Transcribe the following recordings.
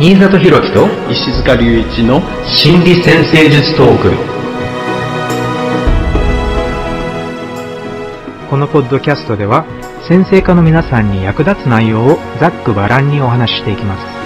新里博樹と石塚隆一の心理先生術トーク。このポッドキャストでは先生科の皆さんに役立つ内容をざっくばらんにお話ししていきます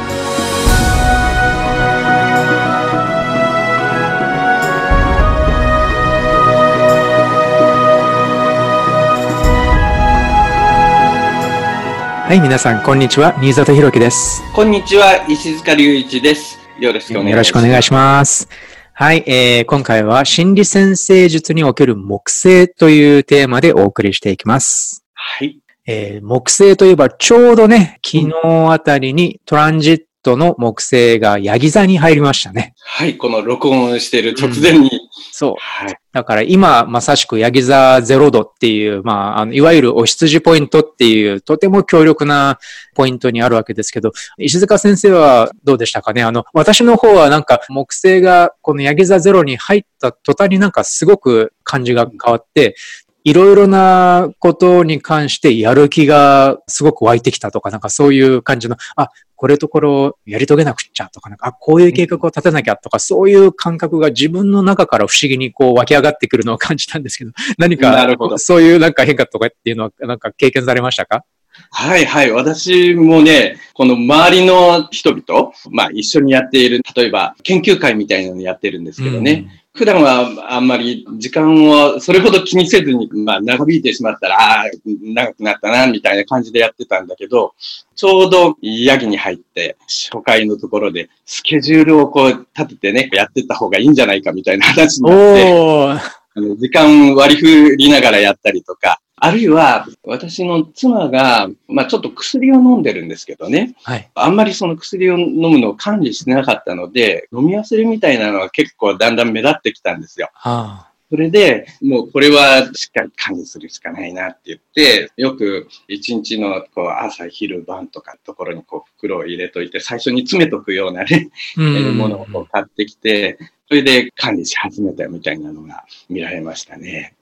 はい、皆さん、こんにちは。新里博樹です。こんにちは石塚隆一ですよろしくお願いしますよろしくお願いします。はい、えー、今回は心理先生術における木星というテーマでお送りしていきます。はいえー、木星といえばちょうどね、昨日あたりにトランジットの木星がヤギ座に入りましたね。はいこの録音をしている直前に、そう。はいだから今まさしくヤギ座0度っていう、まあ、あの、いわゆるお羊ポイントっていう、とても強力なポイントにあるわけですけど、石塚先生はどうでしたかね？あの、私の方はなんか木星がこのヤギ座0に入った途端になんかすごく感じが変わって、いろいろなことに関してやる気がすごく湧いてきたとか、なんかそういう感じの、あ、これとこれをやり遂げなくっちゃとか、なんか、あ、こういう計画を立てなきゃとか、そういう感覚が自分の中から不思議にこう湧き上がってくるのを感じたんですけど、何かそういうなんか変化とかっていうのは、なんか経験されましたか？はいはい。私もねこの周りの人々まあ一緒にやっている例えば研究会みたいなのやってるんですけどね、普段はあんまり時間をそれほど気にせずに、まあ、長引いてしまったら、ああ、長くなったな、みたいな感じでやってたんだけど、ちょうどヤギに入って、初回のところで、スケジュールをこう立ててね、やってった方がいいんじゃないかみたいな話にうん。なって。あの時間割り振りながらやったりとか、あるいは、私の妻が、まあちょっと薬を飲んでるんですけどね、はい。あんまりその薬を飲むのを管理してなかったので、飲み忘れみたいなのが結構だんだん目立ってきたんですよ。はそれで、もうこれはしっかり管理するしかないなって言って、よく一日のこう朝、昼、晩とかのところにこう袋を入れといて、最初に詰めとくようなね、あ。うん。ものを買ってきて、それで管理し始めたみたいなのが見られましたね。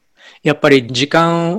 やっぱり時間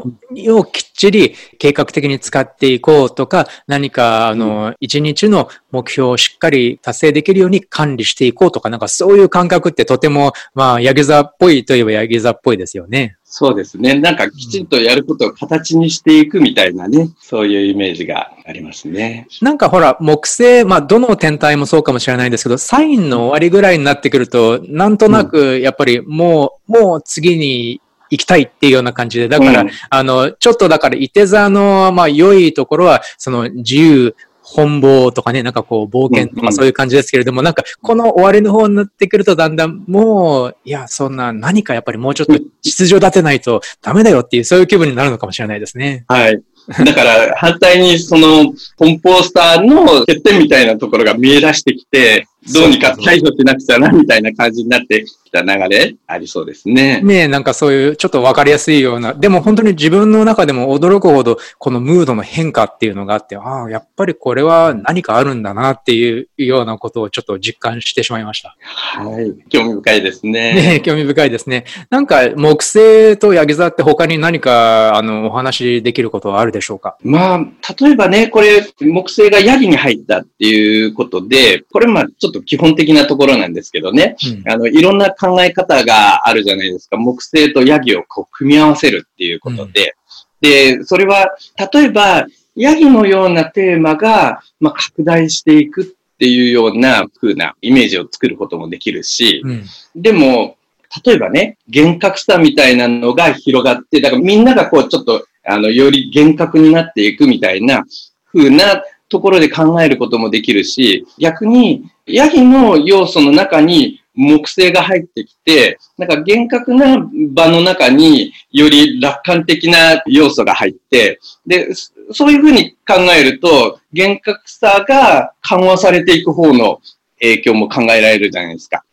をきっちり計画的に使っていこうとか、何かあの、一日の目標をしっかり達成できるように管理していこうとか、なんかそういう感覚ってとても、まあ、ヤギ座っぽいといえばヤギ座っぽいですよね。そうですね。なんかきちんとやることを形にしていくみたいなね、そういうイメージがありますね。なんかほら、木星、まあ、どの天体もそうかもしれないですけど、サインの終わりぐらいになってくると、なんとなく、やっぱりもう、もう次に行きたいっていうような感じで、だから、うんあの、ちょっとだから、伊手座の、まあ、良いところは、その、自由、本望とかね、なんかこう、冒険とうんうんかそういう感じですけれども、なんか、この終わりの方になってくると、だんだん、もう、いや、そんな、何かやっぱりもうちょっと、秩序立てないとダメだよっていう、そういう気分になるのかもしれないですね。はい。だから反対にそのコンポースターの欠点みたいなところが見え出してきて、どうにか対処しなくちゃなみたいな感じになってきた流れありそうですね。ねえ、なんかそういうちょっとわかりやすいような、でも本当に自分の中でも驚くほどこのムードの変化っていうのがあって、ああ、やっぱりこれは何かあるんだなっていうようなことをちょっと実感してしまいました。はい。興味深いですね。ねえ、興味深いですね。なんか木星とヤギ座って他に何かあのお話できることはあるでしょうか？まあ、例えばね、これ、木星がヤギに入ったっていうことで、これまあ、ちょっと基本的なところなんですけどね、うん。あの、いろんな考え方があるじゃないですか。木星とヤギをこう組み合わせるっていうことで。で、それは、例えば、ヤギのようなテーマが、まあ、拡大していくっていうような風なイメージを作ることもできるし、うん。でも、例えばね、厳格さみたいなのが広がって、だからみんながこうちょっと、あの、より厳格になっていくみたいな風なところで考えることもできるし、逆に、ヤギの要素の中に木星が入ってきて、なんか厳格な場の中により楽観的な要素が入って、で、そういうふうに考えると、厳格さが緩和されていく方の影響も考えられるじゃないですか。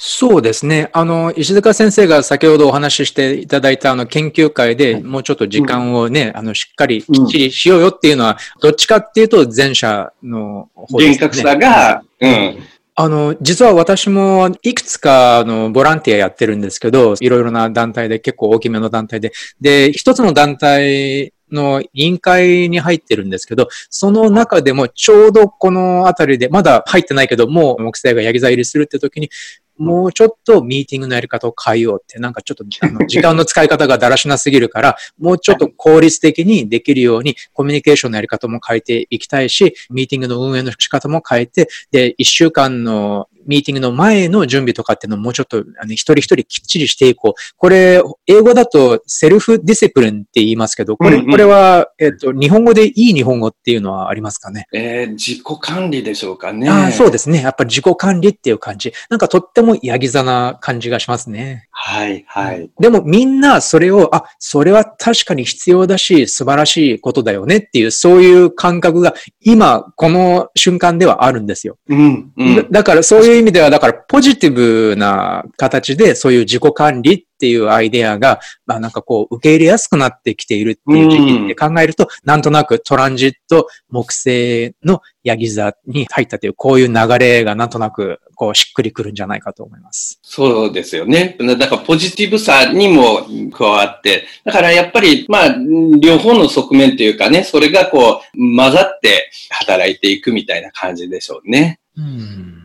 そうですね。あの、石塚先生が先ほどお話ししていただいたあの研究会でもうちょっと時間をね、あの、しっかりきっちりしようよっていうのは、どっちかっていうと前者の方ですね。厳格さが、うん。あの、実は私もいくつかあのボランティアやってるんですけど、いろいろな団体で結構大きめの団体で、で、一つの団体の委員会に入ってるんですけど、その中でもちょうどこのあたりで、まだ入ってないけど、もう木星がヤギ座入りするって時に、もうちょっとミーティングのやり方を変えようって、なんかちょっとあの時間の使い方がだらしなすぎるから、もうちょっと効率的にできるようにコミュニケーションのやり方も変えていきたいし、ミーティングの運営の仕方も変えて、で、一週間のミーティングの前の準備とかっていうのをもうちょっと、あの、一人一人きっちりしていこう。これ、英語だと self-discipline って言いますけど、これ、うんうん、これは、えっと、日本語でいい日本語っていうのはありますかね？えー、自己管理でしょうかね。あそうですね。やっぱり自己管理っていう感じ。なんかとってもヤギ座な感じがしますね。はい、はい。でもみんなそれを、あ、それは確かに必要だし、素晴らしいことだよねっていう、そういう感覚が今、この瞬間ではあるんですよ。うん、うん、だからそういう意味では、だからポジティブな形でそういう自己管理っていうアイデアが、まあなんかこう受け入れやすくなってきているっていう時期って考えると、うん、なんとなくトランジット木星のヤギ座に入ったという、こういう流れがなんとなくこうしっくりくるんじゃないかと思います。そうですよね。だからポジティブさにも加わって、だからやっぱりまあ両方の側面というかね、それがこう混ざって働いていくみたいな感じでしょうね。うん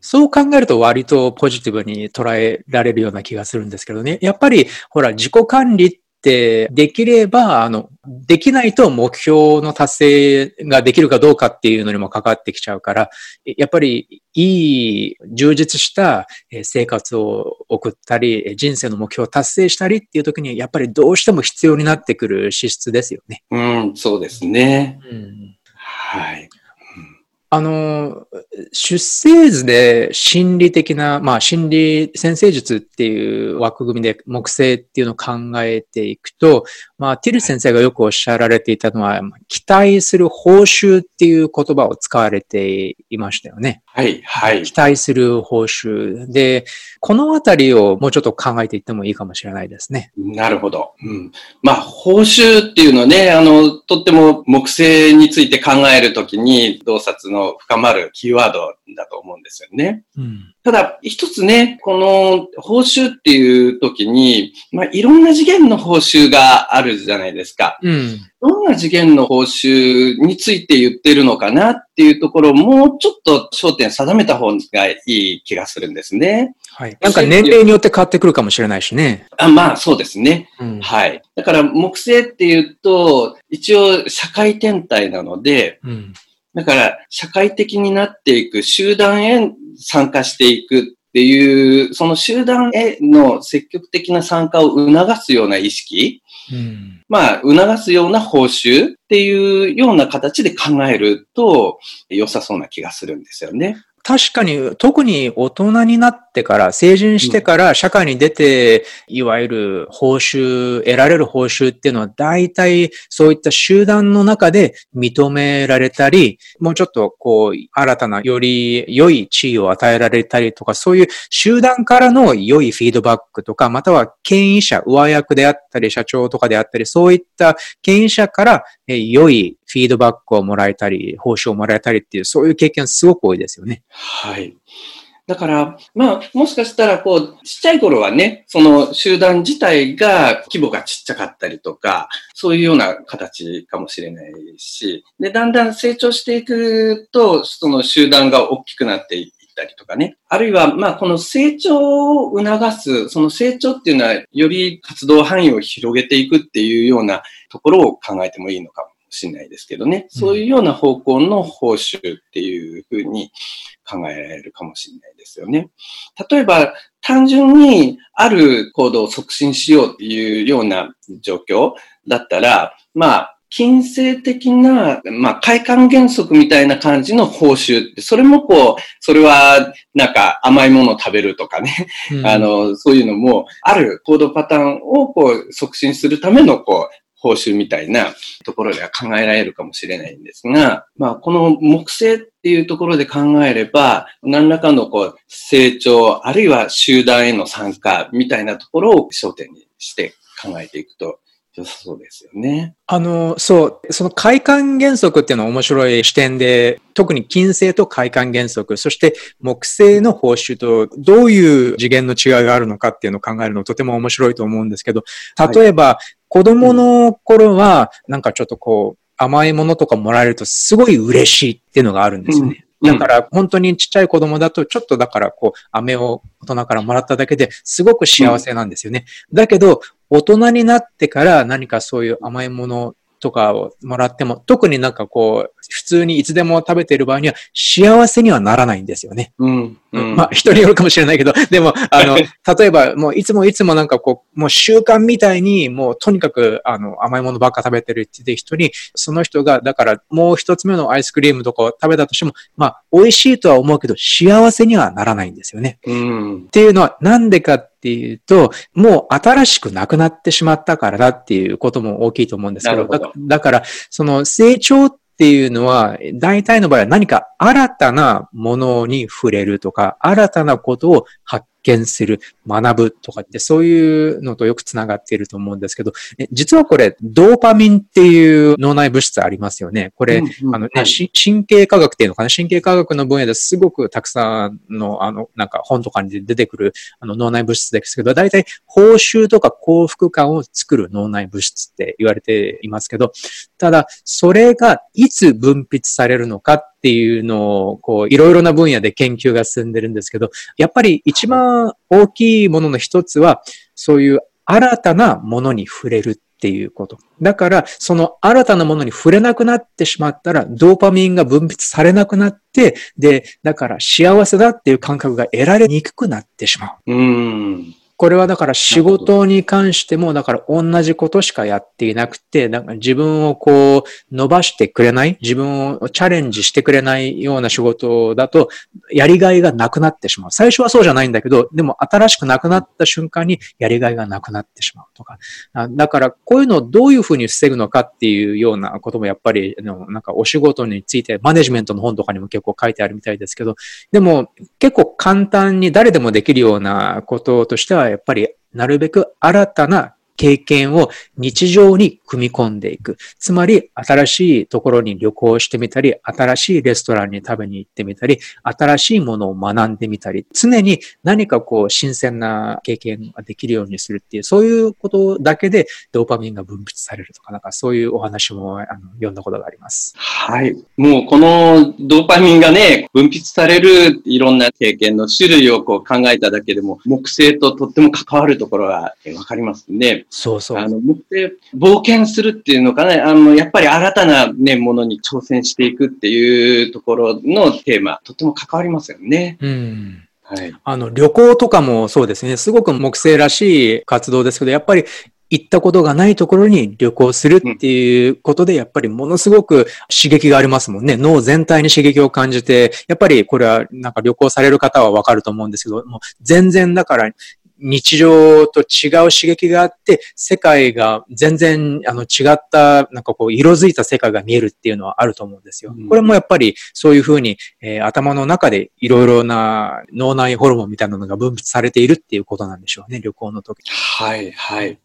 そう考えると割とポジティブに捉えられるような気がするんですけどね。やっぱり、ほら、自己管理ってできれば、あの、できないと目標の達成ができるかどうかっていうのにもかかってきちゃうから、やっぱりいい充実した生活を送ったり、人生の目標を達成したりっていう時に、やっぱりどうしても必要になってくる資質ですよね。うん、そうですね。うん、はい。あの、出生図で心理的な、まあ心理先生術っていう枠組みで木星っていうのを考えていくと、まあティル先生がよくおっしゃられていたのは、期待する報酬っていう言葉を使われていましたよね。はい、はい。期待する報酬。で、このあたりをもうちょっと考えていってもいいかもしれないですね。なるほど。うん。まあ、報酬っていうのはね、あの、とっても木星について考えるときに、洞察の深まるキーワードだと思うんですよね。うん、ただ、一つね、この報酬っていう時に、まあ、いろんな次元の報酬があるじゃないですか。うん、どんな次元の報酬について言ってるのかなっていうところをもうちょっと焦点定めた方がいい気がするんですね。はい。なんか年齢によって変わってくるかもしれないしね。あまあ、そうですね。うん、はい。だから、木星っていうと、一応社会天体なので、うんだから、社会的になっていく、集団へ参加していくっていう、その集団への積極的な参加を促すような意識、うん、まあ、促すような報酬っていうような形で考えると良さそうな気がするんですよね。確かに、特に大人になってから、成人してから社会に出て、いわゆる報酬、得られる報酬っていうのは、大体そういった集団の中で認められたり、もうちょっとこう、新たなより良い地位を与えられたりとか、そういう集団からの良いフィードバックとか、または権威者、上役であったり、社長とかであったり、そういった権威者から良いフィードバックをもらえたり、報酬をもらえたりっていう、そういう経験すごく多いですよね。はい。だから、まあ、もしかしたら、こう、ちっちゃい頃はね、その集団自体が規模がちっちゃかったりとか、そういうような形かもしれないし、で、だんだん成長していくと、その集団が大きくなっていったりとかね。あるいは、まあ、この成長を促す、その成長っていうのは、より活動範囲を広げていくっていうようなところを考えてもいいのかもしれないですけどね。そういうような方向の報酬っていうふうに考えられるかもしれないですよね。例えば、単純にある行動を促進しようっていうような状況だったら、まあ、金星的な、まあ、快感原則みたいな感じの報酬って、それもこう、それは、なんか甘いものを食べるとかね、うん、あの、そういうのも、ある行動パターンをこう、促進するための、こう、報酬みたいなところでは考えられるかもしれないんですが、まあ、この木星っていうところで考えれば、何らかのこう成長、あるいは集団への参加みたいなところを焦点にして考えていくと良さそうですよね。あの、そう、その快感原則っていうのは面白い視点で、特に金星と快感原則、そして木星の報酬とどういう次元の違いがあるのかっていうのを考えるのとても面白いと思うんですけど、例えば、子供の頃は、なんかちょっとこう、甘いものとかもらえるとすごい嬉しいっていうのがあるんですよね。だから本当にちっちゃい子供だとちょっとだからこう飴を大人からもらっただけですごく幸せなんですよね。だけど大人になってから何かそういう甘いものとかをもらっても、特になんかこう、普通にいつでも食べている場合には幸せにはならないんですよね。うん。うん、まあ、人によるかもしれないけど、でも、あの、例えば、もういつもいつもなんかこう、もう習慣みたいに、もうとにかく、あの、甘いものばっか食べてるっていう人に、その人が、だからもう一つ目のアイスクリームとかを食べたとしても、まあ、美味しいとは思うけど、幸せにはならないんですよね。うん。っていうのは、なんでかっていうと、もう新しくなくなってしまったからだっていうことも大きいと思うんですけど、ど。だから、その成長っていうのは、大体の場合は何か新たなものに触れるとか、新たなことを発見する、学ぶとかって、そういうのとよくつながっていると思うんですけど、実はこれ、ドーパミンっていう脳内物質ありますよね。これ、うんうん、あのね、はい、神経科学っていうのかな？神経科学の分野ですごくたくさんの、あの、なんか本とかに出てくるあの脳内物質ですけど、大体報酬とか幸福感を作る脳内物質って言われていますけど、ただ、それがいつ分泌されるのかっていうのを、こう、いろいろな分野で研究が進んでるんですけど、やっぱり一番大きいものの一つは、そういう新たなものに触れるっていうこと。だから、その新たなものに触れなくなってしまったら、ドーパミンが分泌されなくなって、で、だから幸せだっていう感覚が得られにくくなってしまう。うん。これはだから仕事に関しても、だから同じことしかやっていなくて、なんか自分をこう伸ばしてくれない、自分をチャレンジしてくれないような仕事だと、やりがいがなくなってしまう。最初はそうじゃないんだけど、でも新しくなくなった瞬間にやりがいがなくなってしまうとか。だからこういうのをどういうふうに防ぐのかっていうようなこともやっぱり、なんかお仕事についてマネジメントの本とかにも結構書いてあるみたいですけど、でも結構簡単に誰でもできるようなこととしてはやっぱりなるべく新たな経験を日常に組み込んでいく。つまり、新しいところに旅行してみたり、新しいレストランに食べに行ってみたり、新しいものを学んでみたり、常に何かこう、新鮮な経験ができるようにするっていう、そういうことだけでドーパミンが分泌されるとか、なんかそういうお話もあの読んだことがあります。はい。もうこのドーパミンがね、分泌されるいろんな経験の種類をこう考えただけでも、木星ととっても関わるところがわかりますね。そうそう。あの、冒険するっていうのかな、あの、やっぱり新たなね、ものに挑戦していくっていうところのテーマ、とても関わりますよね。うん。はい。あの、旅行とかもそうですね。すごく木星らしい活動ですけど、やっぱり行ったことがないところに旅行するっていうことで、やっぱりものすごく刺激がありますもんね。脳全体に刺激を感じて、やっぱりこれはなんか旅行される方はわかると思うんですけど、もう全然だから日常と違う刺激があって、世界が全然あの違った、なんかこう、色づいた世界が見えるっていうのはあると思うんですよ。これもやっぱりそういうふうに、えー、頭の中でいろいろな脳内ホルモンみたいなのが分泌されているっていうことなんでしょうね、旅行の時。はい、はい。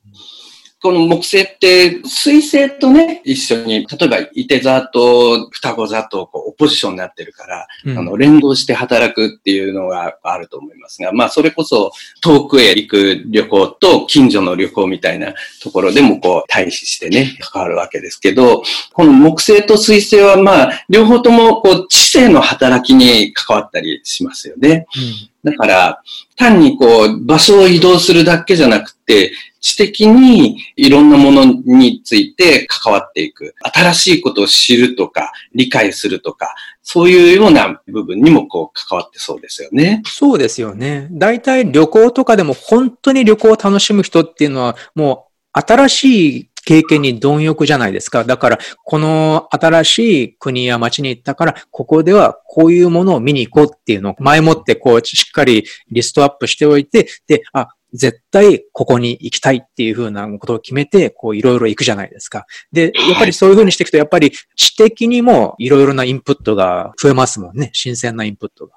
この木星って水星とね、一緒に、例えば、いて座と双子座とこうオポジションになってるから、うん、あの、連動して働くっていうのがあると思いますが、まあ、それこそ遠くへ行く旅行と近所の旅行みたいなところでもこう、対比してね、関わるわけですけど、この木星と水星はまあ、両方ともこう、知性の働きに関わったりしますよね。うんだから、単にこう、場所を移動するだけじゃなくて、知的にいろんなものについて関わっていく。新しいことを知るとか、理解するとか、そういうような部分にもこう関わってそうですよね。そうですよね。大体旅行とかでも本当に旅行を楽しむ人っていうのは、もう新しい経験に貪欲じゃないですか。だから、この新しい国や街に行ったから、ここではこういうものを見に行こうっていうのを前もってこう、しっかりリストアップしておいて、で、あ、絶対ここに行きたいっていうふうなことを決めて、こういろいろ行くじゃないですか。で、やっぱりそういうふうにしていくと、やっぱり知的にもいろいろなインプットが増えますもんね。新鮮なインプットが。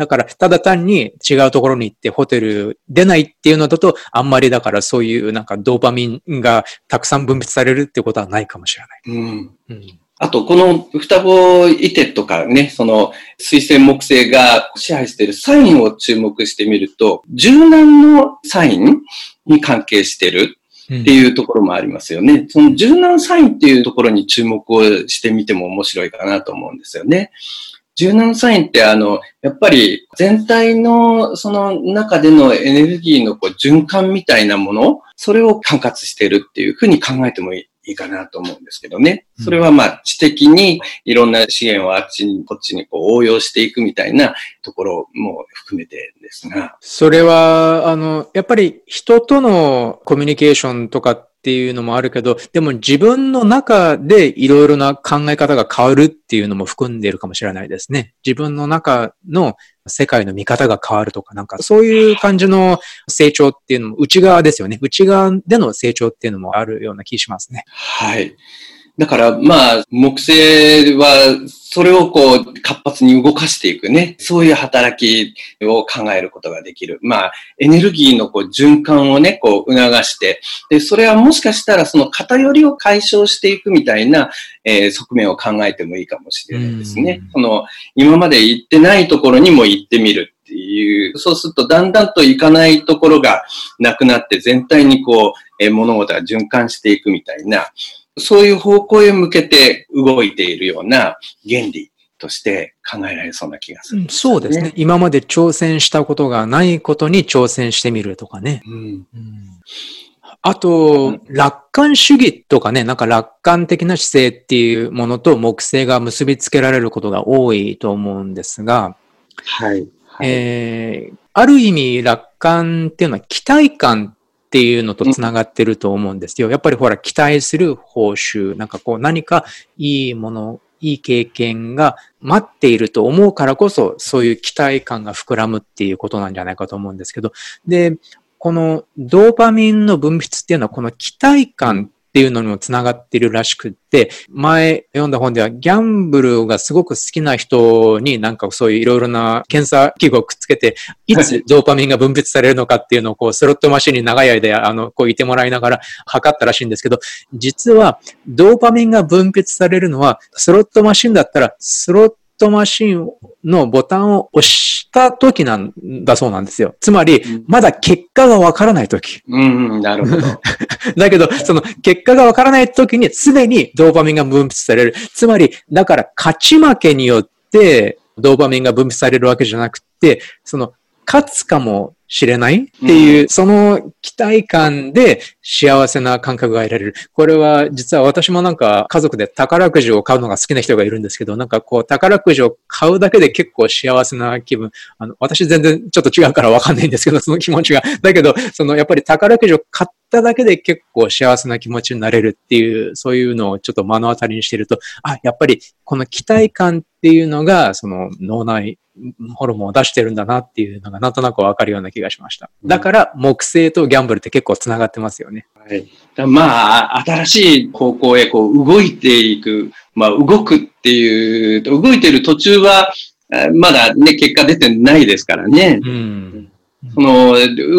だから、ただ単に違うところに行ってホテル出ないっていうのだと、あんまりだからそういうなんかドーパミンがたくさん分泌されるってことはないかもしれない。うん。うんあと、この双子いてとかね、その水星木星が支配しているサインを注目してみると、柔軟のサインに関係してるっていうところもありますよね。その柔軟サインっていうところに注目をしてみても面白いかなと思うんですよね。柔軟サインってあの、やっぱり全体のその中でのエネルギーのこう循環みたいなもの、それを管轄しているっていうふうに考えてもいい。いいかなと思うんですけどね。それはまあ知的にいろんな資源をあっちにこっちにこう応用していくみたいなところも含めてですが。それは、あの、やっぱり人とのコミュニケーションとかっていうのもあるけど、でも自分の中でいろいろな考え方が変わるっていうのも含んでいるかもしれないですね。自分の中の世界の見方が変わるとか、なんかそういう感じの成長っていうのも内側ですよね。内側での成長っていうのもあるような気しますね。はい。だから、まあ、木星は、それをこう、活発に動かしていくね。そういう働きを考えることができる。まあ、エネルギーのこう、循環をね、こう、促して、で、それはもしかしたら、その偏りを解消していくみたいな、えー、側面を考えてもいいかもしれないですね。その、今まで行ってないところにも行ってみるっていう、そうすると、だんだんと行かないところがなくなって、全体にこう、えー、物事が循環していくみたいな、そういう方向へ向けて動いているような原理として考えられそうな気がする、ね、そうですね。今まで挑戦したことがないことに挑戦してみるとかね。うん、うんあと、楽観主義とかね、なんか楽観的な姿勢っていうものと木星が結びつけられることが多いと思うんですが、はい。はい、えー、ある意味楽観っていうのは期待感っていうのと繋がってると思うんですよ。やっぱりほら、期待する報酬、なんかこう何かいいもの、いい経験が待っていると思うからこそ、そういう期待感が膨らむっていうことなんじゃないかと思うんですけど、で、このドーパミンの分泌っていうのはこの期待感っていうのにも繋がっているらしくって、前読んだ本ではギャンブルがすごく好きな人になんかそういういろいろな検査器具をくっつけて、いつドーパミンが分泌されるのかっていうのをこうスロットマシンに長い間あの、こういてもらいながら測ったらしいんですけど、実はドーパミンが分泌されるのはスロットマシンだったらスロットマシンのボタンを押した時なんだそうなんですよ。つまり、まだ結果がわからない時。うん、うん、なるほど。だけど、その結果がわからない時に常にドーパミンが分泌される。つまり、だから勝ち負けによってドーパミンが分泌されるわけじゃなくて、その勝つかもしれない？っていう、その期待感で幸せな感覚が得られる。これは実は私もなんか家族で宝くじを買うのが好きな人がいるんですけど、なんかこう宝くじを買うだけで結構幸せな気分。あの、私全然ちょっと違うからわかんないんですけど、その気持ちが。だけど、そのやっぱり宝くじを買っただけで結構幸せな気持ちになれるっていう、そういうのをちょっと目の当たりにしてると、あ、やっぱりこの期待感っていうのが、その脳内ホルモンを出してるんだなっていうのがなんとなくわかるような気がしました。だから、木星とギャンブルって結構繋がってますよね。はい。まあ、新しい方向へこう動いていく、まあ、動くっていう、動いてる途中は、まだね、結果出てないですからね。うん。その、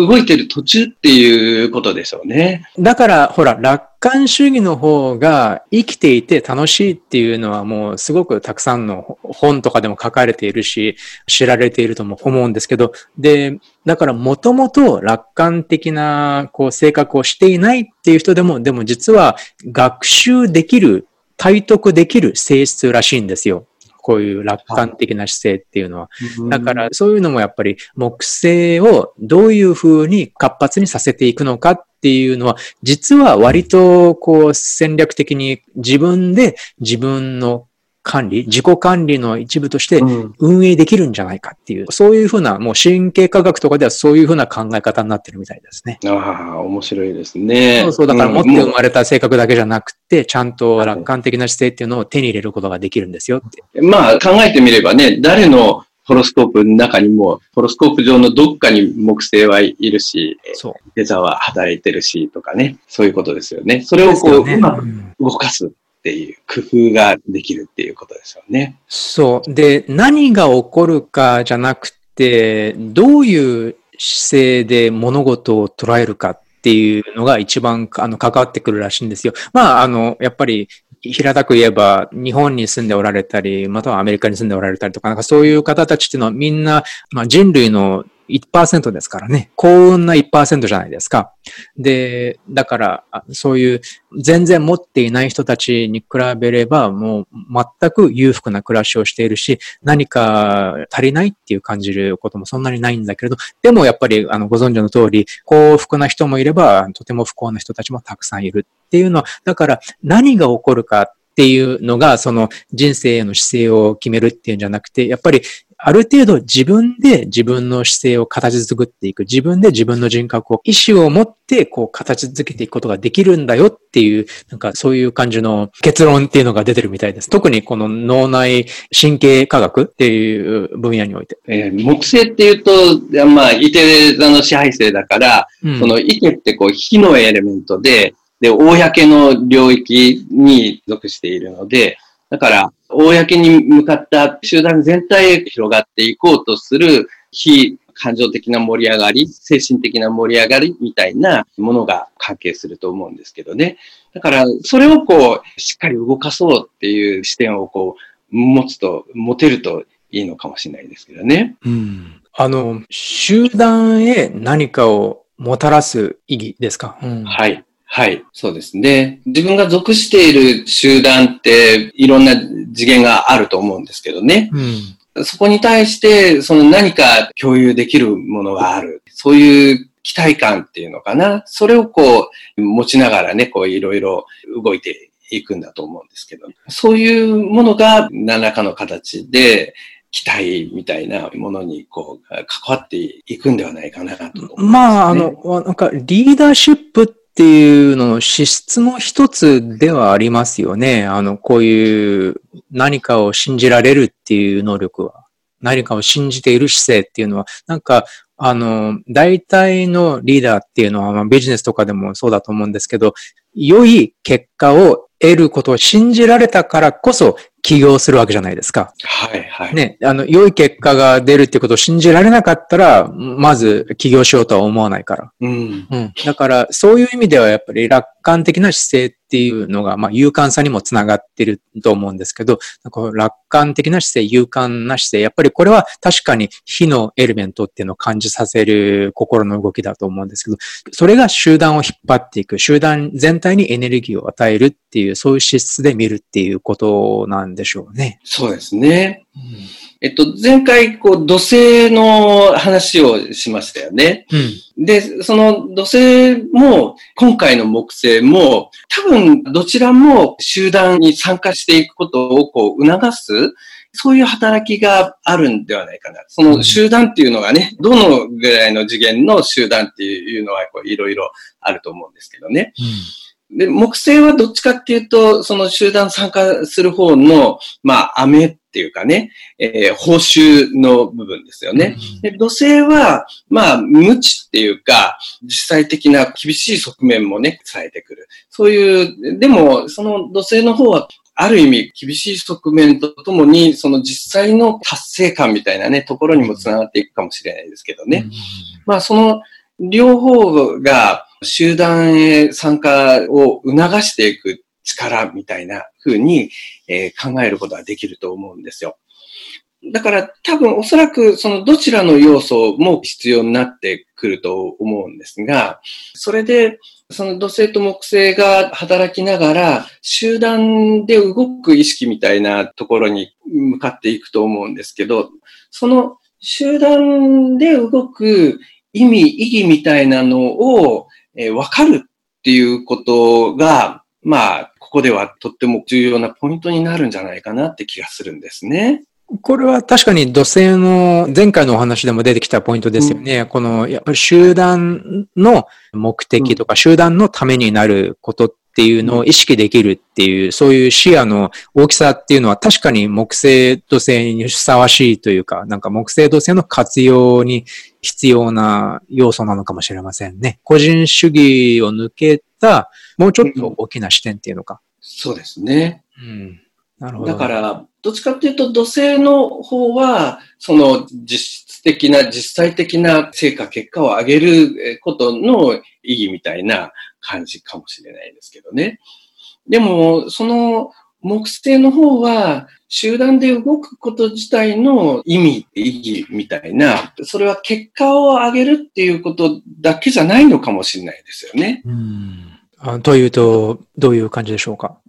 動いてる途中っていうことでしょうね。だから、ほら、楽観主義の方が生きていて楽しいっていうのはもうすごくたくさんの本とかでも書かれているし、知られているとも思うんですけど、で、だからもともと楽観的なこう性格をしていないっていう人でも、でも実は学習できる、体得できる性質らしいんですよ。こういう楽観的な姿勢っていうのは。だからそういうのもやっぱり木星をどういうふうに活発にさせていくのかっていうのは、実は割とこう戦略的に自分で自分の管理、自己管理の一部として運営できるんじゃないかっていう、うん、そういうふうな、もう神経科学とかではそういうふうな考え方になってるみたいですね。ああ、面白いですね。そうそう、だから持って生まれた性格だけじゃなくて、ちゃんと楽観的な姿勢っていうのを手に入れることができるんですよって。まあ考えてみればね、誰のホロスコープの中にも、ホロスコープ上のどっかに木星はいるし、そう。デザは働いてるしとかね、そういうことですよね。それをこう、ね、うまく動かすっていう工夫ができるっていうことですよね。そう。で、何が起こるかじゃなくて、どういう姿勢で物事を捉えるかっていうのが一番あの関わってくるらしいんですよ。まあ、あの、やっぱり平たく言えば、日本に住んでおられたり、またはアメリカに住んでおられたりとか、なんかそういう方たちっていうのはみんな、まあ、人類の1%ですからね。幸運な1%じゃないですか。で、だから、そういう全然持っていない人たちに比べれば、もう全く裕福な暮らしをしているし、何か足りないっていう感じることもそんなにないんだけれど、でもやっぱりあのご存知の通り、幸福な人もいれば、とても不幸な人たちもたくさんいるっていうのは、だから何が起こるかっていうのが、その人生への姿勢を決めるっていうんじゃなくて、やっぱりある程度自分で自分の姿勢を形作っていく。自分で自分の人格を、意思を持ってこう形づけていくことができるんだよっていう、なんかそういう感じの結論っていうのが出てるみたいです。特にこの脳内神経科学っていう分野において。えー、木星っていうと、まあ、伊手座の支配性だから、うん、その伊手ってこう火のエレメントで、で、公の領域に属しているので、だから、公に向かった集団全体へ広がっていこうとする非感情的な盛り上がり、精神的な盛り上がりみたいなものが関係すると思うんですけどね。だから、それをこう、しっかり動かそうっていう視点をこう、持つと、持てるといいのかもしれないですけどね。うん。あの、集団へ何かをもたらす意義ですか、うん、はい。はい、そうですね。自分が属している集団っていろんな次元があると思うんですけどね。うん、そこに対してその何か共有できるものがある。そういう期待感っていうのかな。それをこう持ちながらね、こういろいろ動いていくんだと思うんですけど、そういうものが何らかの形で期待みたいなものにこう関わっていくんではないかなと、ね、まあ、あの、なんかリーダーシップっていうのの資質の一つではありますよね。あの、こういう何かを信じられるっていう能力は。何かを信じている姿勢っていうのは、なんか、あの、大体のリーダーっていうのは、まあ、ビジネスとかでもそうだと思うんですけど、良い結果を得ることを信じられたからこそ起業するわけじゃないですか。はいはい。ね、あの、良い結果が出るってことを信じられなかったら、まず起業しようとは思わないから。うん。うん。だから、そういう意味ではやっぱり楽観的な姿勢っていうのが、まあ、勇敢さにもつながってると思うんですけど、楽観的な姿勢、勇敢な姿勢、やっぱりこれは確かに火のエレメントっていうのを感じさせる心の動きだと思うんですけど、それが集団を引っ張っていく、集団全体にエネルギーを与えるっていう、そういう資質で見るっていうことなんでしょうね。そうですね。うんえっと、前回、こう、土星の話をしましたよね。うん、で、その土星も、今回の木星も、多分、どちらも集団に参加していくことを、こう、促す、そういう働きがあるんではないかな。その集団っていうのがね、どのぐらいの次元の集団っていうのは、こう、いろいろあると思うんですけどね。うんで、木星はどっちかっていうと、その集団参加する方の、まあ、雨っていうかね、えー、報酬の部分ですよね。で土星は、まあ、無知っていうか、実際的な厳しい側面もね、伝えてくる。そういう、でも、その土星の方は、ある意味、厳しい側面とともに、その実際の達成感みたいなね、ところにもつながっていくかもしれないですけどね。まあ、その、両方が集団へ参加を促していく力みたいな風に、えー、考えることができると思うんですよ。だから多分おそらくそのどちらの要素も必要になってくると思うんですが、それでその土星と木星が働きながら集団で動く意識みたいなところに向かっていくと思うんですけど、その集団で動く意味、意義みたいなのを、えー、分かるっていうことが、まあ、ここではとっても重要なポイントになるんじゃないかなって気がするんですね。これは確かに土星の前回のお話でも出てきたポイントですよね。うん、この、やっぱり集団の目的とか、集団のためになることっっていうのを意識できるっていう、そういう視野の大きさっていうのは確かに木星土星にふさわしいというか、なんか木星土星の活用に必要な要素なのかもしれませんね。個人主義を抜けた、もうちょっと大きな視点っていうのか。そうですね。うん。なるほど。だから、どっちかっていうと土星の方は、その実質的な、実際的な成果、結果を上げることの意義みたいな感じかもしれないですけどね。でも、その木星の方は、集団で動くこと自体の意味、意義みたいな、それは結果を上げるっていうことだけじゃないのかもしれないですよね。うんあというと、どういう感じでしょうか？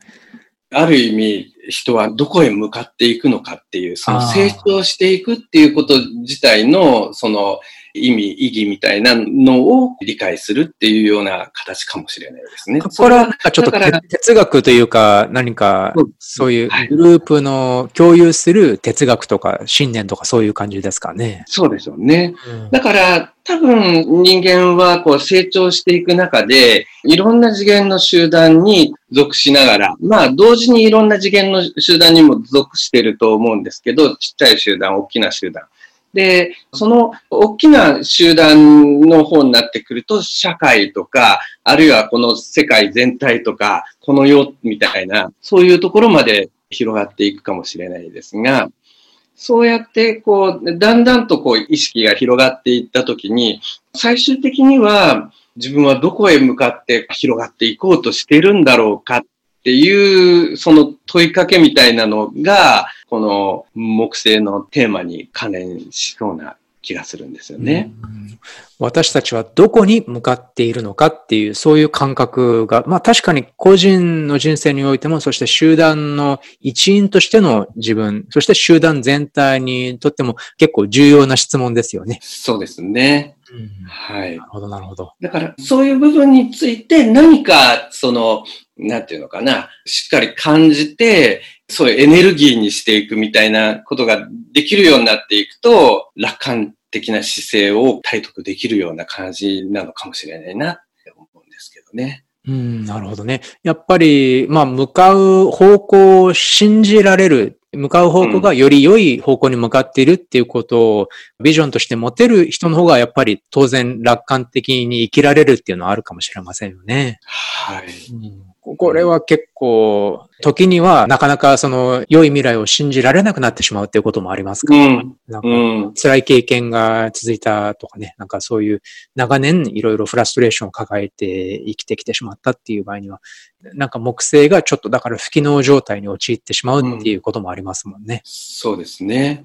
ある意味、人はどこへ向かっていくのかっていう、その成長していくっていうこと自体の、その意味、意義みたいなのを理解するっていうような形かもしれないですね。これはちょっと哲学というか、何かそういうグループの共有する哲学とか信念とかそういう感じですかね。そうでしょうね。うん、だから、多分人間はこう成長していく中で、いろんな次元の集団に属しながら、まあ同時にいろんな次元の集団にも属してると思うんですけど、ちっちゃい集団、大きな集団。で、その大きな集団の方になってくると、社会とか、あるいはこの世界全体とか、この世みたいな、そういうところまで広がっていくかもしれないですが、そうやって、こう、だんだんとこう、意識が広がっていったときに、最終的には、自分はどこへ向かって広がっていこうとしてるんだろうかっていう、その問いかけみたいなのが、この木星のテーマに関連しそうな気がするんですよね。私たちはどこに向かっているのかっていう、そういう感覚が、まあ確かに個人の人生においても、そして集団の一員としての自分、そして集団全体にとっても結構重要な質問ですよね。そうですね。うん、はい。なるほど、なるほど。だから、そういう部分について何か、その、なんていうのかな、しっかり感じて、そういうエネルギーにしていくみたいなことができるようになっていくと、楽観的な姿勢を体得できるような感じなのかもしれないなって思うんですけどね。うん、なるほどね。やっぱり、まあ、向かう方向を信じられる向かう方向がより良い方向に向かっているっていうことをビジョンとして持てる人の方がやっぱり当然楽観的に生きられるっていうのはあるかもしれませんよね。はい。うんこれは結構、時にはなかなかその良い未来を信じられなくなってしまうっていうこともありますか？ら、うん、なんか辛い経験が続いたとかね、なんかそういう長年いろいろフラストレーションを抱えて生きてきてしまったっていう場合には、なんか木星がちょっとだから不機能状態に陥ってしまうっていうこともありますもんね。うん、そうですね。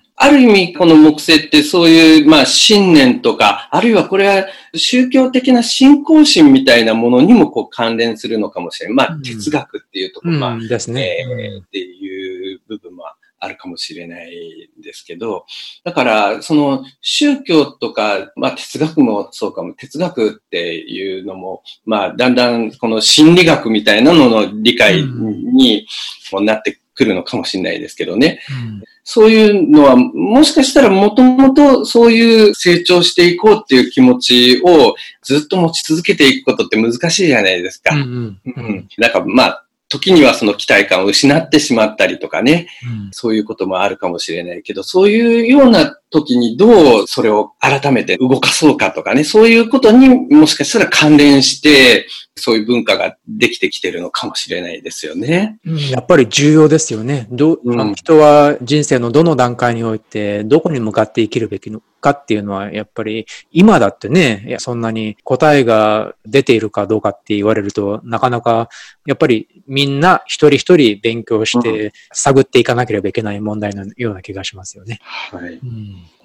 うんある意味、この木星ってそういう、まあ、信念とか、あるいはこれは宗教的な信仰心みたいなものにもこう関連するのかもしれない。まあ、哲学っていうところ、まあ、ですね、えー、っていう部分もあるかもしれないんですけど、だから、その宗教とか、まあ哲学もそうかも、哲学っていうのも、まあだんだんこの心理学みたいなのの理解になってくるのかもしれないですけどね。うん。そういうのは、もしかしたらもともとそういう成長していこうっていう気持ちをずっと持ち続けていくことって難しいじゃないですか。うん、うん。うん、なんかまあ、時にはその期待感を失ってしまったりとかね、うん、そういうこともあるかもしれないけど、そういうような時にどうそれを改めて動かそうかとかね、そういうことにもしかしたら関連して、そういう文化ができてきてるのかもしれないですよね。うん、やっぱり重要ですよね。ど、うん、人は人生のどの段階において、どこに向かって生きるべきかっていうのは、やっぱり今だってね、そんなに答えが出ているかどうかって言われると、なかなか、やっぱりみんな一人一人勉強して探っていかなければいけない問題のような気がしますよね。はい。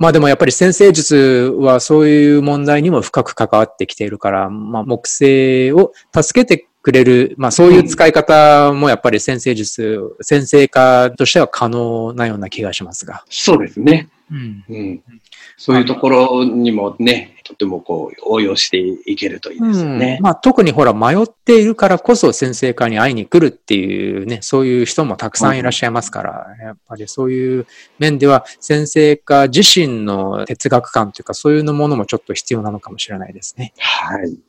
うんまあでもやっぱり先生術はそういう問題にも深く関わってきているから、まあ木星を助けてくれる、まあそういう使い方もやっぱり先生術、先生化としては可能なような気がしますが。そうですね。うん。うん、そういうところにもね、とてもこう応用していけるといいですよね。うん、まあ特にほら迷っているからこそ先生科に会いに来るっていうね、そういう人もたくさんいらっしゃいますから、うん、やっぱりそういう面では先生科自身の哲学観というかそういうものもちょっと必要なのかもしれないですね。はい。うん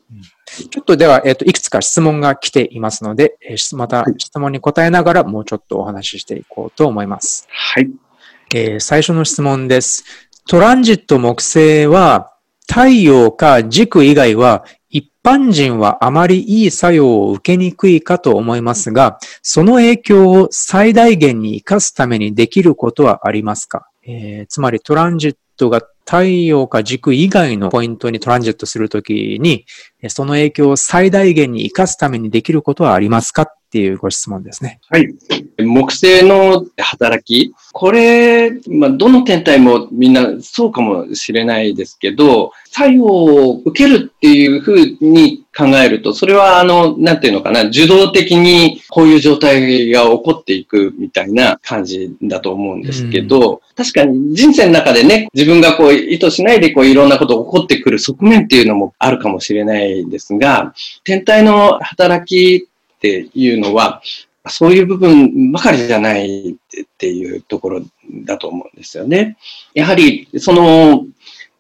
ちょっとでは、えっ、ー、と、いくつか質問が来ていますので、えー、また質問に答えながらもうちょっとお話ししていこうと思います。はい。えー、最初の質問です。トランジット木星は太陽か軸以外は一般人はあまりいい作用を受けにくいかと思いますが、その影響を最大限に活かすためにできることはありますか、えー、つまりトランジットが太陽か軸以外のポイントにトランジットするときに、その影響を最大限に活かすためにできることはありますか？っっていうご質問ですね。はい。木星の働き。これ、まあ、どの天体もみんなそうかもしれないですけど、作用を受けるっていうふうに考えると、それはあの、なんていうのかな、受動的にこういう状態が起こっていくみたいな感じだと思うんですけど、うん、確かに人生の中でね、自分がこう意図しないでこういろんなことが起こってくる側面っていうのもあるかもしれないですが、天体の働きっていうのは、そういう部分ばかりじゃないっていうところだと思うんですよね。やはり、その、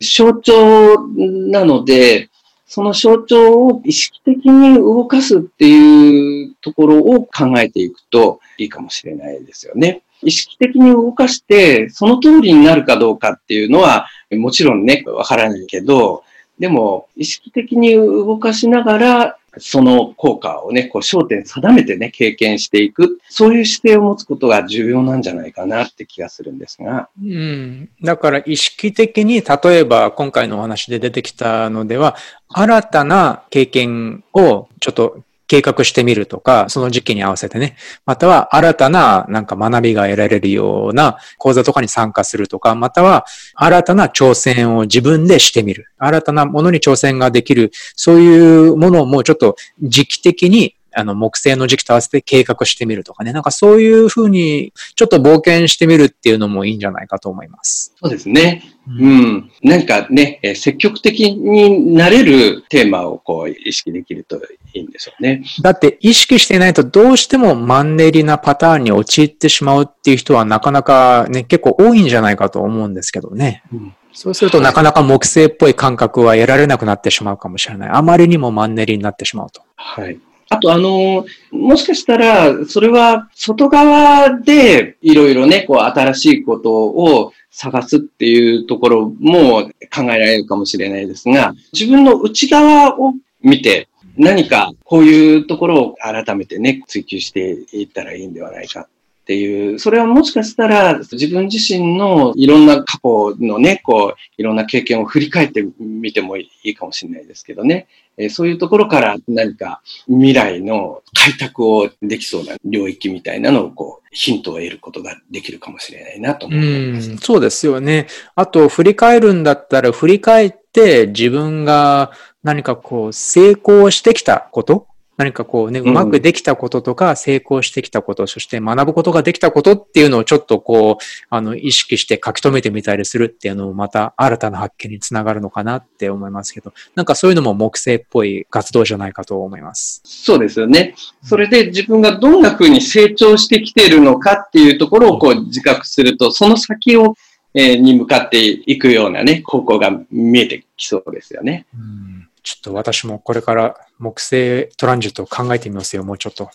象徴なので、その象徴を意識的に動かすっていうところを考えていくといいかもしれないですよね。意識的に動かして、その通りになるかどうかっていうのは、もちろんね、わからないけど、でも、意識的に動かしながら、その効果をね、こう焦点定めてね、経験していく、そういう姿勢を持つことが重要なんじゃないかなって気がするんですが。うん。だから意識的に、例えば今回のお話で出てきたのでは、新たな経験をちょっと計画してみるとか、その時期に合わせてね、または新たななんか学びが得られるような講座とかに参加するとか、または新たな挑戦を自分でしてみる。新たなものに挑戦ができる、そういうものをもうちょっと時期的にあの、木星の時期と合わせて計画してみるとかね。なんかそういうふうに、ちょっと冒険してみるっていうのもいいんじゃないかと思います。そうですね。うん。なんかね、積極的になれるテーマをこう意識できるといいんでしょうね。だって意識していないとどうしてもマンネリなパターンに陥ってしまうっていう人はなかなかね、結構多いんじゃないかと思うんですけどね。うんそうするとなかなか木星っぽい感覚は得られなくなってしまうかもしれない。あまりにもマンネリになってしまうと。はい。あと、あの、もしかしたら、それは外側でいろいろね、こう、新しいことを探すっていうところも考えられるかもしれないですが、自分の内側を見て、何かこういうところを改めてね、追求していったらいいんではないかっていう、それはもしかしたら自分自身のいろんな過去のね、こう、いろんな経験を振り返ってみてもいいかもしれないですけどね。えそういうところから何か未来の開拓をできそうな領域みたいなのをこう、ヒントを得ることができるかもしれないなと思います。う、そうですよね。あと、振り返るんだったら、振り返って自分が何かこう、成功してきたこと何かこうね、うまくできたこととか、成功してきたこと、そして学ぶことができたことっていうのをちょっとこう、あの、意識して書き留めてみたりするっていうのもまた新たな発見につながるのかなって思いますけど、なんかそういうのも木星っぽい活動じゃないかと思います。そうですよね。それで自分がどんな風に成長してきているのかっていうところをこう自覚すると、その先をえに向かっていくようなね、方向が見えてきそうですよね。うんちょっと私もこれから木星トランジットを考えてみますよ、もうちょっと。は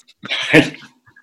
い。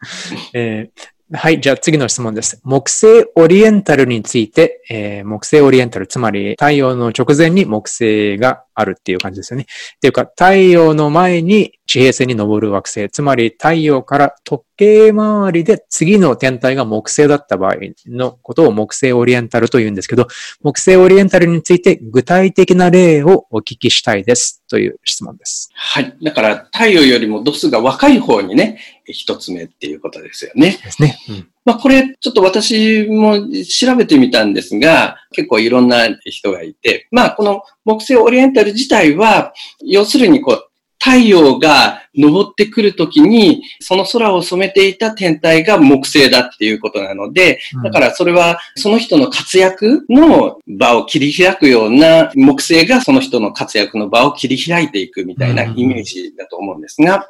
えーはい。じゃあ次の質問です。木星オリエンタルについて、えー、木星オリエンタル、つまり太陽の直前に木星があるっていう感じですよね。っていうか、太陽の前に地平線に昇る惑星、つまり太陽から時計回りで次の天体が木星だった場合のことを木星オリエンタルと言うんですけど、木星オリエンタルについて具体的な例をお聞きしたいですという質問です。はい。だから太陽よりも度数が若い方にね、一つ目っていうことですよね。ですね。うんまあこれちょっと私も調べてみたんですが、結構いろんな人がいて、まあこの木星オリエンタル自体は、要するにこう太陽が昇ってくるときに、その空を染めていた天体が木星だっていうことなので、だからそれはその人の活躍の場を切り開くような木星がその人の活躍の場を切り開いていくみたいなイメージだと思うんですが、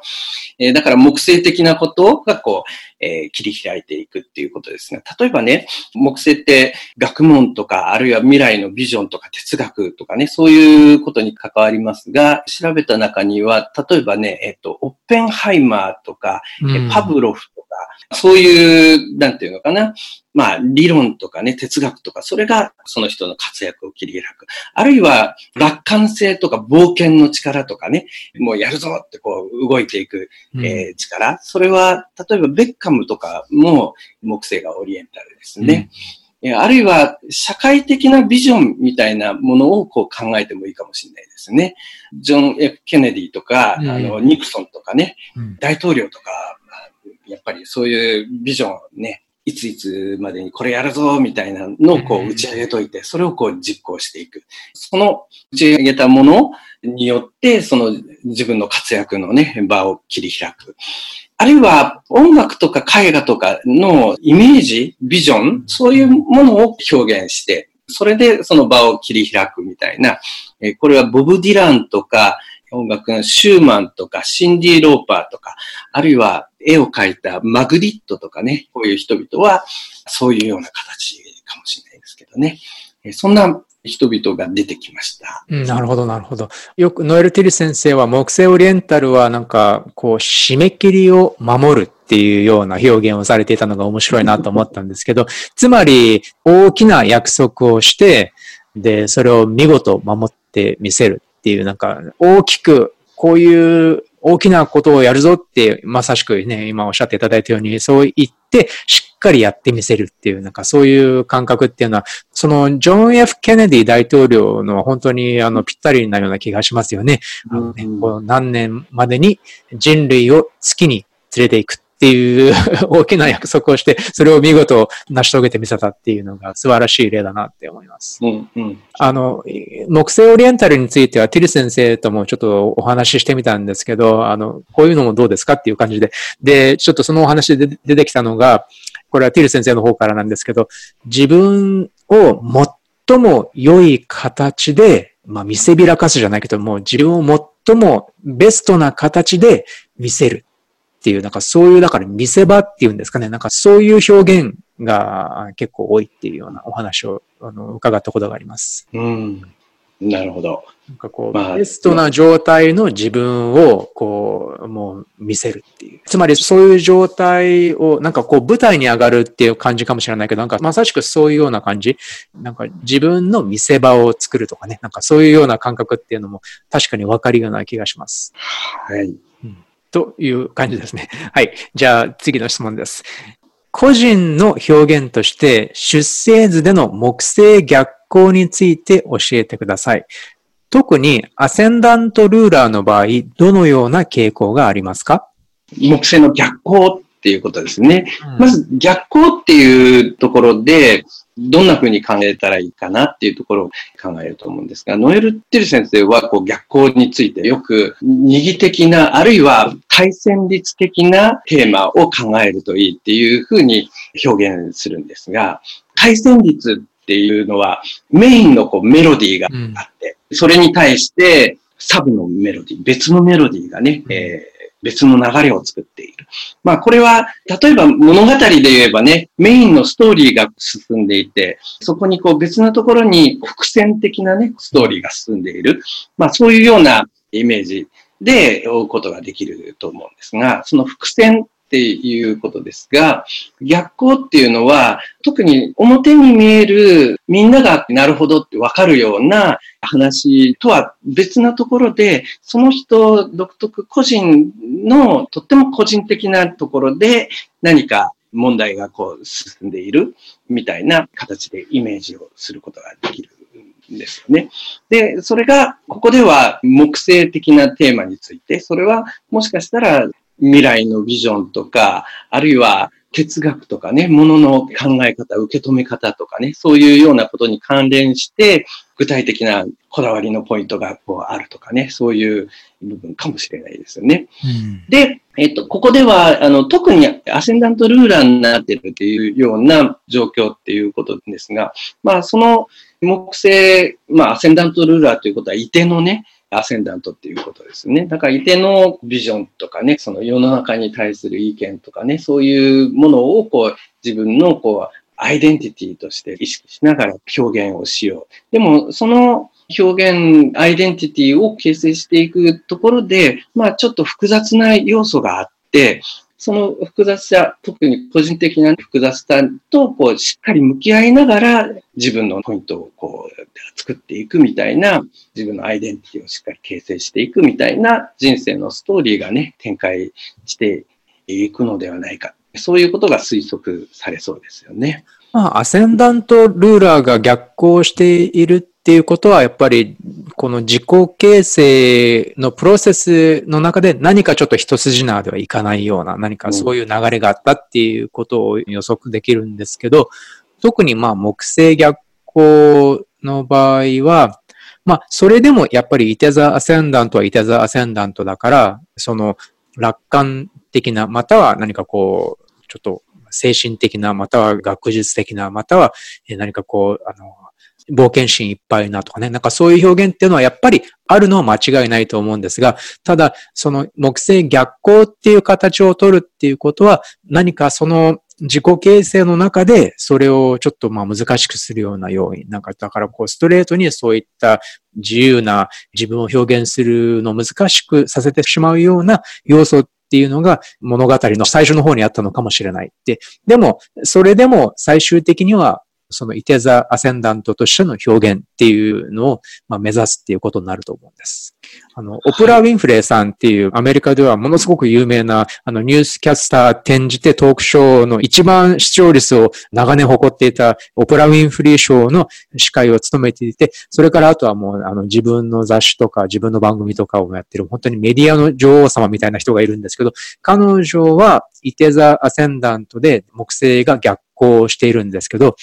えだから木星的なことがこう、えー、切り開いていくっていうことですね。例えばね、木星って学問とか、あるいは未来のビジョンとか哲学とかね、そういうことに関わりますが、調べた中には、例えばね、えっと、オッペンハイマーとか、うん、パブロフとか、そういう、なんていうのかな、まあ、理論とかね、哲学とか、それがその人の活躍を切り開く。あるいは、楽観性とか冒険の力とかね、もうやるぞってこう動いていく、えー、力、うん。それは、例えばベッカムとかも木星がオリエンタルですね。うん、あるいは、社会的なビジョンみたいなものをこう考えてもいいかもしれないですね。ジョン・ F・ ケネディとか、うん、あの、ニクソンとかね、大統領とか、やっぱりそういうビジョンをね、いついつまでにこれやるぞ、みたいなのをこう打ち上げといて、それをこう実行していく。その打ち上げたものによって、その自分の活躍のね、場を切り開く。あるいは音楽とか絵画とかのイメージ、ビジョン、そういうものを表現して、それでその場を切り開くみたいな、これはボブ・ディランとか、音楽のシューマンとか、シンディ・ローパーとか、あるいは絵を描いたマグリットとかね、こういう人々は、そういうような形かもしれないですけどね。そんな人々が出てきました。うん、なるほど、なるほど。よく、ノエル・ティル先生は、木星オリエンタルはなんか、こう、締め切りを守るっていうような表現をされていたのが面白いなと思ったんですけど、つまり、大きな約束をして、で、それを見事守ってみせるっていう、なんか、大きく、こういう大きなことをやるぞって、まさしくね、今おっしゃっていただいたように、そう言って、しっかりやってみせるっていう、なんかそういう感覚っていうのは、そのジョン・ F・ ケネディ大統領の本当にあのぴったりなような気がしますよね。あのね、この何年までに人類を月に連れていくっていう大きな約束をして、それを見事成し遂げてみせたっていうのが素晴らしい例だなって思います。うんうん、あの、木星オリエンタルについてはティル先生ともちょっとお話ししてみたんですけど、あの、こういうのもどうですかっていう感じで、で、ちょっとそのお話で出てきたのが、これはティル先生の方からなんですけど、自分を最も良い形で、まあ見せびらかすじゃないけども、自分を最もベストな形で見せる。っていう、なんかそういう、だから見せ場っていうんですかね、なんかそういう表現が結構多いっていうようなお話をあの伺ったことがあります。うん。なるほど。なんかこう、まあ、ベストな状態の自分を、こう、もう見せるっていう。つまりそういう状態を、なんかこう舞台に上がるっていう感じかもしれないけど、なんかまさしくそういうような感じ。なんか自分の見せ場を作るとかね、なんかそういうような感覚っていうのも確かにわかるような気がします。はい。という感じですね。はい。じゃあ次の質問です。個人の表現として出生図での木星逆行について教えてください。特にアセンダントルーラーの場合、どのような傾向がありますか？木星の逆行っていうことですね。うん、まず逆行っていうところで、どんな風に考えたらいいかなっていうところを考えると思うんですが、ノエル・テル先生はこう逆光についてよく二義的な、あるいは対戦率的なテーマを考えるといいっていう風に表現するんですが、対戦率っていうのはメインのこうメロディーがあって、それに対してサブのメロディー、別のメロディーがね、えー別の流れを作っている。まあこれは、例えば物語で言えばね、メインのストーリーが進んでいて、そこにこう別のところに伏線的なね、ストーリーが進んでいる。まあそういうようなイメージで追うことができると思うんですが、その伏線っていうことですが、逆光っていうのは、特に表に見えるみんながなるほどってわかるような話とは別なところで、その人独特個人のとっても個人的なところで何か問題がこう進んでいるみたいな形でイメージをすることができるんですよね。で、それが、ここでは木星的なテーマについて、それはもしかしたら未来のビジョンとか、あるいは哲学とかね、ものの考え方、受け止め方とかね、そういうようなことに関連して、具体的なこだわりのポイントがこうあるとかね、そういう部分かもしれないですよね。うん、で、えっと、ここでは、あの、特にアセンダントルーラーになってるっていうような状況っていうことですが、まあ、その木星、まあ、アセンダントルーラーということは、いてのね、アセンダントっていうことですね。だから、いてのビジョンとかね、その世の中に対する意見とかね、そういうものをこう、自分のこう、アイデンティティとして意識しながら表現をしよう。でも、その表現、アイデンティティを形成していくところで、まあちょっと複雑な要素があって、その複雑さ、特に個人的な複雑さと、こう、しっかり向き合いながら、自分のポイントをこう、作っていくみたいな、自分のアイデンティティをしっかり形成していくみたいな人生のストーリーがね、展開していくのではないか。そういうことが推測されそうですよね。まあ、アセンダントルーラーが逆行しているっていうことは、やっぱり、この自己形成のプロセスの中で何かちょっと一筋縄ではいかないような、何かそういう流れがあったっていうことを予測できるんですけど、特にまあ木星逆行の場合は、まあ、それでもやっぱりイテザ・アセンダントはイテザ・アセンダントだから、その楽観的な、または何かこう、ちょっと精神的な、または学術的な、または何かこう、あの、冒険心いっぱいなとかね、なんかそういう表現っていうのはやっぱりあるのは間違いないと思うんですが、ただ、その木星逆行っていう形を取るっていうことは、何かその自己形成の中で、それをちょっとまあ難しくするような要因。なんか、だからこう、ストレートにそういった自由な自分を表現するのを難しくさせてしまうような要素っていうのが物語の最初の方にあったのかもしれない。で、でも、それでも最終的にはそのイテザ・アセンダントとしての表現っていうのを、まあ、目指すっていうことになると思うんです。あの、オプラ・ウィンフレーさんっていうアメリカではものすごく有名なあのニュースキャスター転じてトークショーの一番視聴率を長年誇っていたオプラ・ウィンフリー賞の司会を務めていて、それからあとはもうあの自分の雑誌とか自分の番組とかをやってる本当にメディアの女王様みたいな人がいるんですけど、彼女はイテザ・アセンダントで木星が逆行しているんですけど、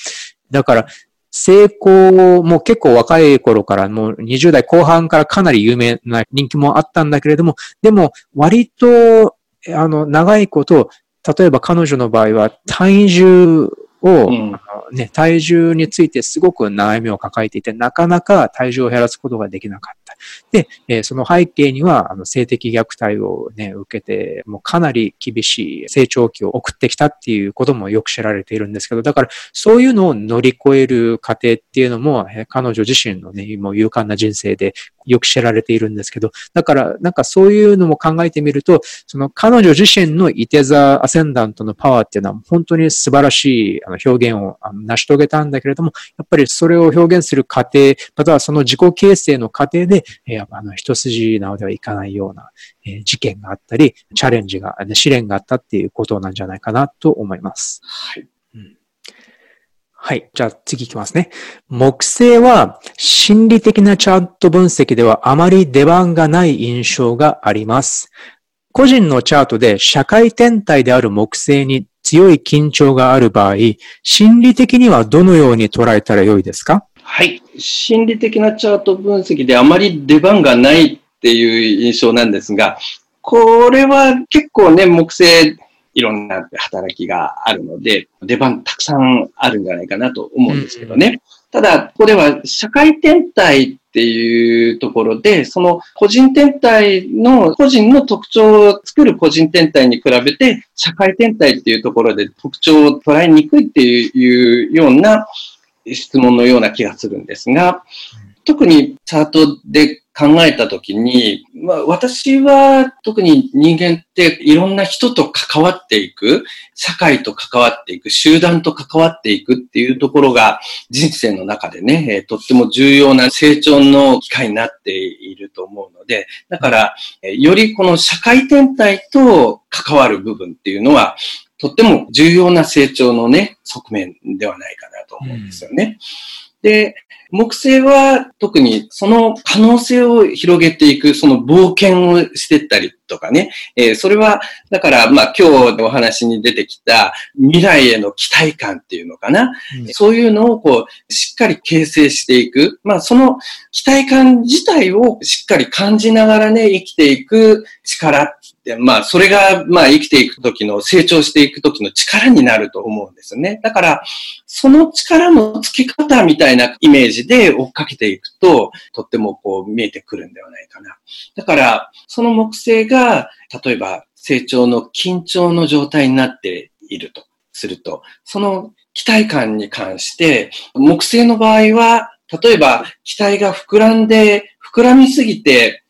だから、成功も結構若い頃からもう20代後半からかなり有名な人気もあったんだけれども、でも割と、あの、長いこと、例えば彼女の場合は体重を、うん、ね、体重についてすごく悩みを抱えていて、なかなか体重を減らすことができなかった。で、えー、その背景には、あの、性的虐待をね、受けて、もうかなり厳しい成長期を送ってきたっていうこともよく知られているんですけど、だから、そういうのを乗り越える過程っていうのも、えー、彼女自身のね、もう勇敢な人生でよく知られているんですけど、だから、なんかそういうのも考えてみると、その彼女自身のイテザ・アセンダントのパワーっていうのは本当に素晴らしい表現を成し遂げたんだけれども、やっぱりそれを表現する過程、またはその自己形成の過程で、えー、あの一筋縄ではいかないような、事件があったり、チャレンジが、試練があったっていうことなんじゃないかなと思います。はい。はい。じゃあ次いきますね。木星は心理的なチャート分析ではあまり出番がない印象があります。個人のチャートで社会天体である木星に強い緊張がある場合、心理的にはどのように捉えたらよいですか？はい。心理的なチャート分析であまり出番がないっていう印象なんですが、これは結構ね、木星いろんな働きがあるので、出番たくさんあるんじゃないかなと思うんですけどね。うん、ただ、ここでは社会天体っていうところで、その個人天体の、個人の特徴を作る個人天体に比べて、社会天体っていうところで特徴を捉えにくいっていうような質問のような気がするんですが、特にチャートで考えたときに、まあ、私は特に人間っていろんな人と関わっていく、社会と関わっていく、集団と関わっていくっていうところが人生の中でね、えー、とっても重要な成長の機会になっていると思うので、だから、えー、よりこの社会天体と関わる部分っていうのは、とっても重要な成長のね、側面ではないかなと思うんですよね。うん、で、木星は特にその可能性を広げていく、その冒険をしていったりとかね。えー、それは、だから、まあ今日のお話に出てきた未来への期待感っていうのかな。うん、そういうのをこう、しっかり形成していく。まあその期待感自体をしっかり感じながらね、生きていく力まあそれが、まあ生きていく時の、成長していく時の力になると思うんですよね。だから、その力のつき方みたいなイメージで追っかけていくと、とってもこう見えてくるんではないかな。だから、その木星が、例えば成長の緊張の状態になっているとすると、その期待感に関して、木星の場合は、例えば期待が膨らんで、膨らみすぎて、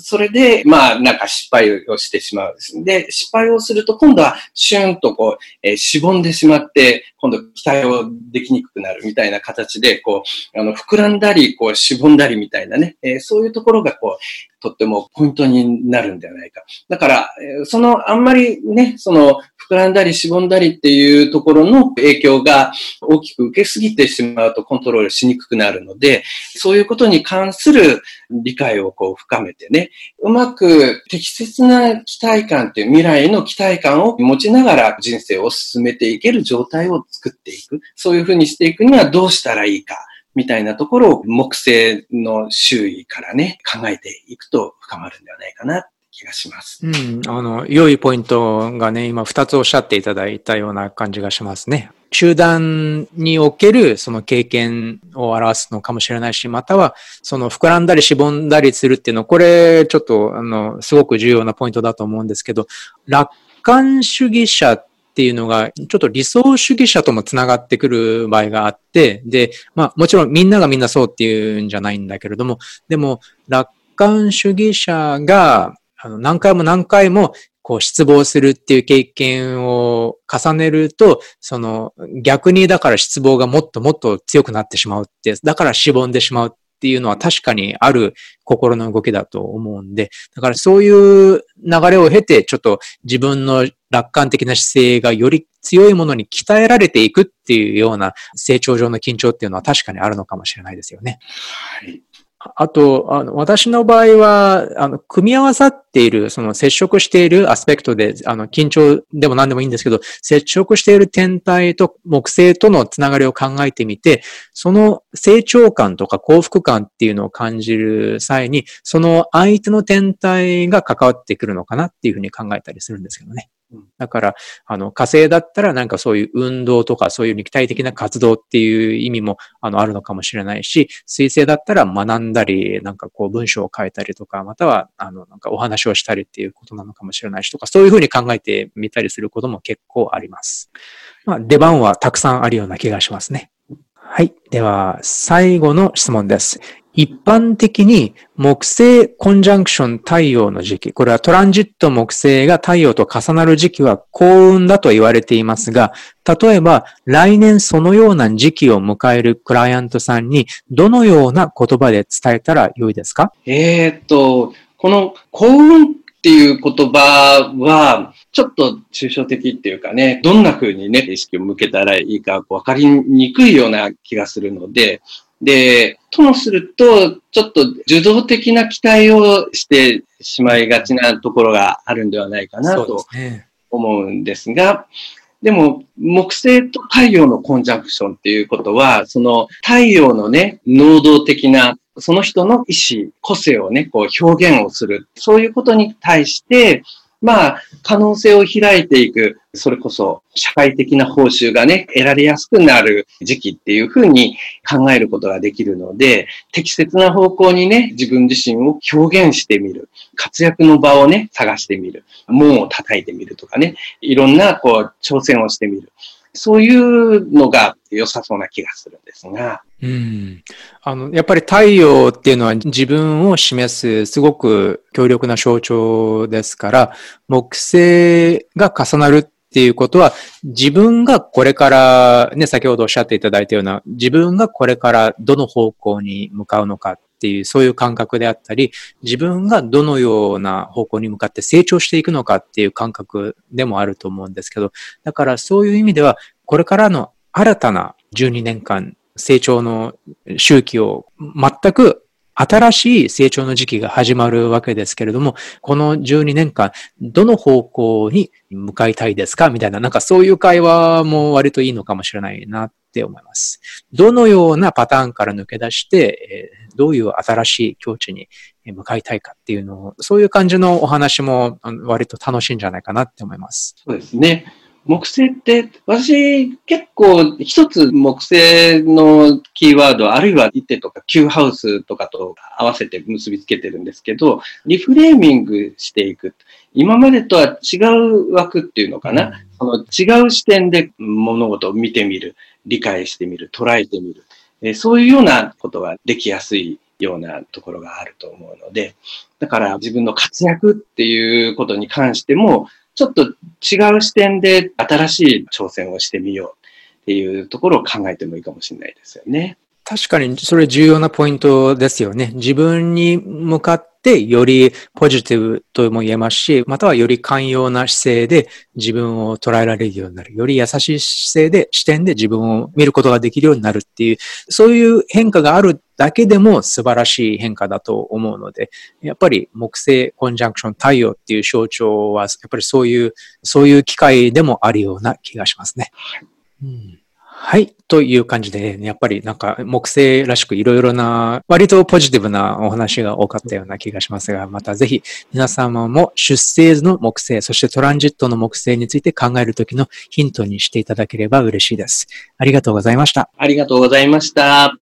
それで、まあ、なんか失敗をしてしまう。で、失敗をすると、今度はシューンとこう、えー、しぼんでしまって、今度期待をできにくくなるみたいな形で、こう、あの、膨らんだり、こう、しぼんだりみたいなね、えー、そういうところが、こう、とってもポイントになるんではないか。だから、その、あんまりね、その、膨らんだりしぼんだりっていうところの影響が大きく受けすぎてしまうとコントロールしにくくなるので、そういうことに関する理解をこう深めてね、うまく適切な期待感っていう未来の期待感を持ちながら人生を進めていける状態を作っていく。そういうふうにしていくにはどうしたらいいか。みたいなところを木星の周囲からね、考えていくと深まるんではないかな気がします。うん。あの、良いポイントがね、今二つおっしゃっていただいたような感じがしますね。集団におけるその経験を表すのかもしれないし、またはその膨らんだりしぼんだりするっていうの、これちょっとあの、すごく重要なポイントだと思うんですけど、楽観主義者っっていうのが、ちょっと理想主義者ともつながってくる場合があって、で、まあもちろんみんながみんなそうっていうんじゃないんだけれども、でも楽観主義者が何回も何回もこう失望するっていう経験を重ねると、その逆にだから失望がもっともっと強くなってしまうって、だからしぼんでしまうっっていうのは確かにある心の動きだと思うんで、だからそういう流れを経て、ちょっと自分の楽観的な姿勢がより強いものに鍛えられていくっていうような成長上の緊張っていうのは確かにあるのかもしれないですよね。はい。あと、あの、私の場合は、あの、組み合わさっている、その接触しているアスペクトで、あの、緊張でも何でもいいんですけど、接触している天体と木星とのつながりを考えてみて、その成長感とか幸福感っていうのを感じる際に、その相手の天体が関わってくるのかなっていうふうに考えたりするんですけどね。だから、あの、火星だったらなんかそういう運動とかそういう肉体的な活動っていう意味も、あの、あるのかもしれないし、水星だったら学んだり、なんかこう文章を書いたりとか、または、あの、なんかお話をしたりっていうことなのかもしれないしとか、そういうふうに考えてみたりすることも結構あります。まあ、出番はたくさんあるような気がしますね。はい。では、最後の質問です。一般的に木星コンジャンクション太陽の時期、これはトランジット木星が太陽と重なる時期は幸運だと言われていますが、例えば来年そのような時期を迎えるクライアントさんにどのような言葉で伝えたらよいですか？えー、っと、この幸運っていう言葉は、ちょっと抽象的っていうかね、どんな風にね、意識を向けたらいいか分かりにくいような気がするので、で、ともすると、ちょっと受動的な期待をしてしまいがちなところがあるんではないかなと思うんですが、でも、木星と太陽のコンジャンクションっていうことは、その太陽のね、能動的な、その人の意思、個性をね、こう表現をする。そういうことに対して、まあ、可能性を開いていく、それこそ社会的な報酬がね、得られやすくなる時期っていうふうに考えることができるので、適切な方向にね、自分自身を表現してみる。活躍の場をね、探してみる。門を叩いてみるとかね、いろんなこう、挑戦をしてみる。そういうのが良さそうな気がするんですが。うん。あの、やっぱり太陽っていうのは自分を示すすごく強力な象徴ですから、木星が重なるっていうことは、自分がこれから、ね、先ほどおっしゃっていただいたような、自分がこれからどの方向に向かうのかっていう、そういう感覚であったり、自分がどのような方向に向かって成長していくのかっていう感覚でもあると思うんですけど、だからそういう意味では、これからの新たな12年間、成長の周期を全く新しい成長の時期が始まるわけですけれども、この12年間、どの方向に向かいたいですかみたいな、なんかそういう会話も割といいのかもしれないなって思います。どのようなパターンから抜け出して、どういう新しい境地に向かいたいかっていうのを、そういう感じのお話も割と楽しいんじゃないかなって思います。そうですね。木星って、私結構一つ木星のキーワード、あるいは一手とか Q ハウスとかと合わせて結びつけてるんですけど、リフレーミングしていく。今までとは違う枠っていうのかな。うん、その違う視点で物事を見てみる、理解してみる、捉えてみる。えそういうようなことができやすいようなところがあると思うので、だから自分の活躍っていうことに関しても、ちょっと違う視点で新しい挑戦をしてみよう。っていうところを考えてもいいかもしれないですよね。確かにそれ重要なポイントですよね。自分に向かってよりポジティブとも言えますし、またはより寛容な姿勢で自分を捉えられるようになる。より優しい姿勢で、視点で自分を見ることができるようになるっていう、そういう変化があるだけでも素晴らしい変化だと思うので、やっぱり木星コンジャンクション太陽っていう象徴は、やっぱりそういう、そういう機会でもあるような気がしますね。うんはい。という感じで、やっぱりなんか木星らしくいろいろな、割とポジティブなお話が多かったような気がしますが、またぜひ皆様も出生図の木星、そしてトランジットの木星について考えるときのヒントにしていただければ嬉しいです。ありがとうございました。ありがとうございました。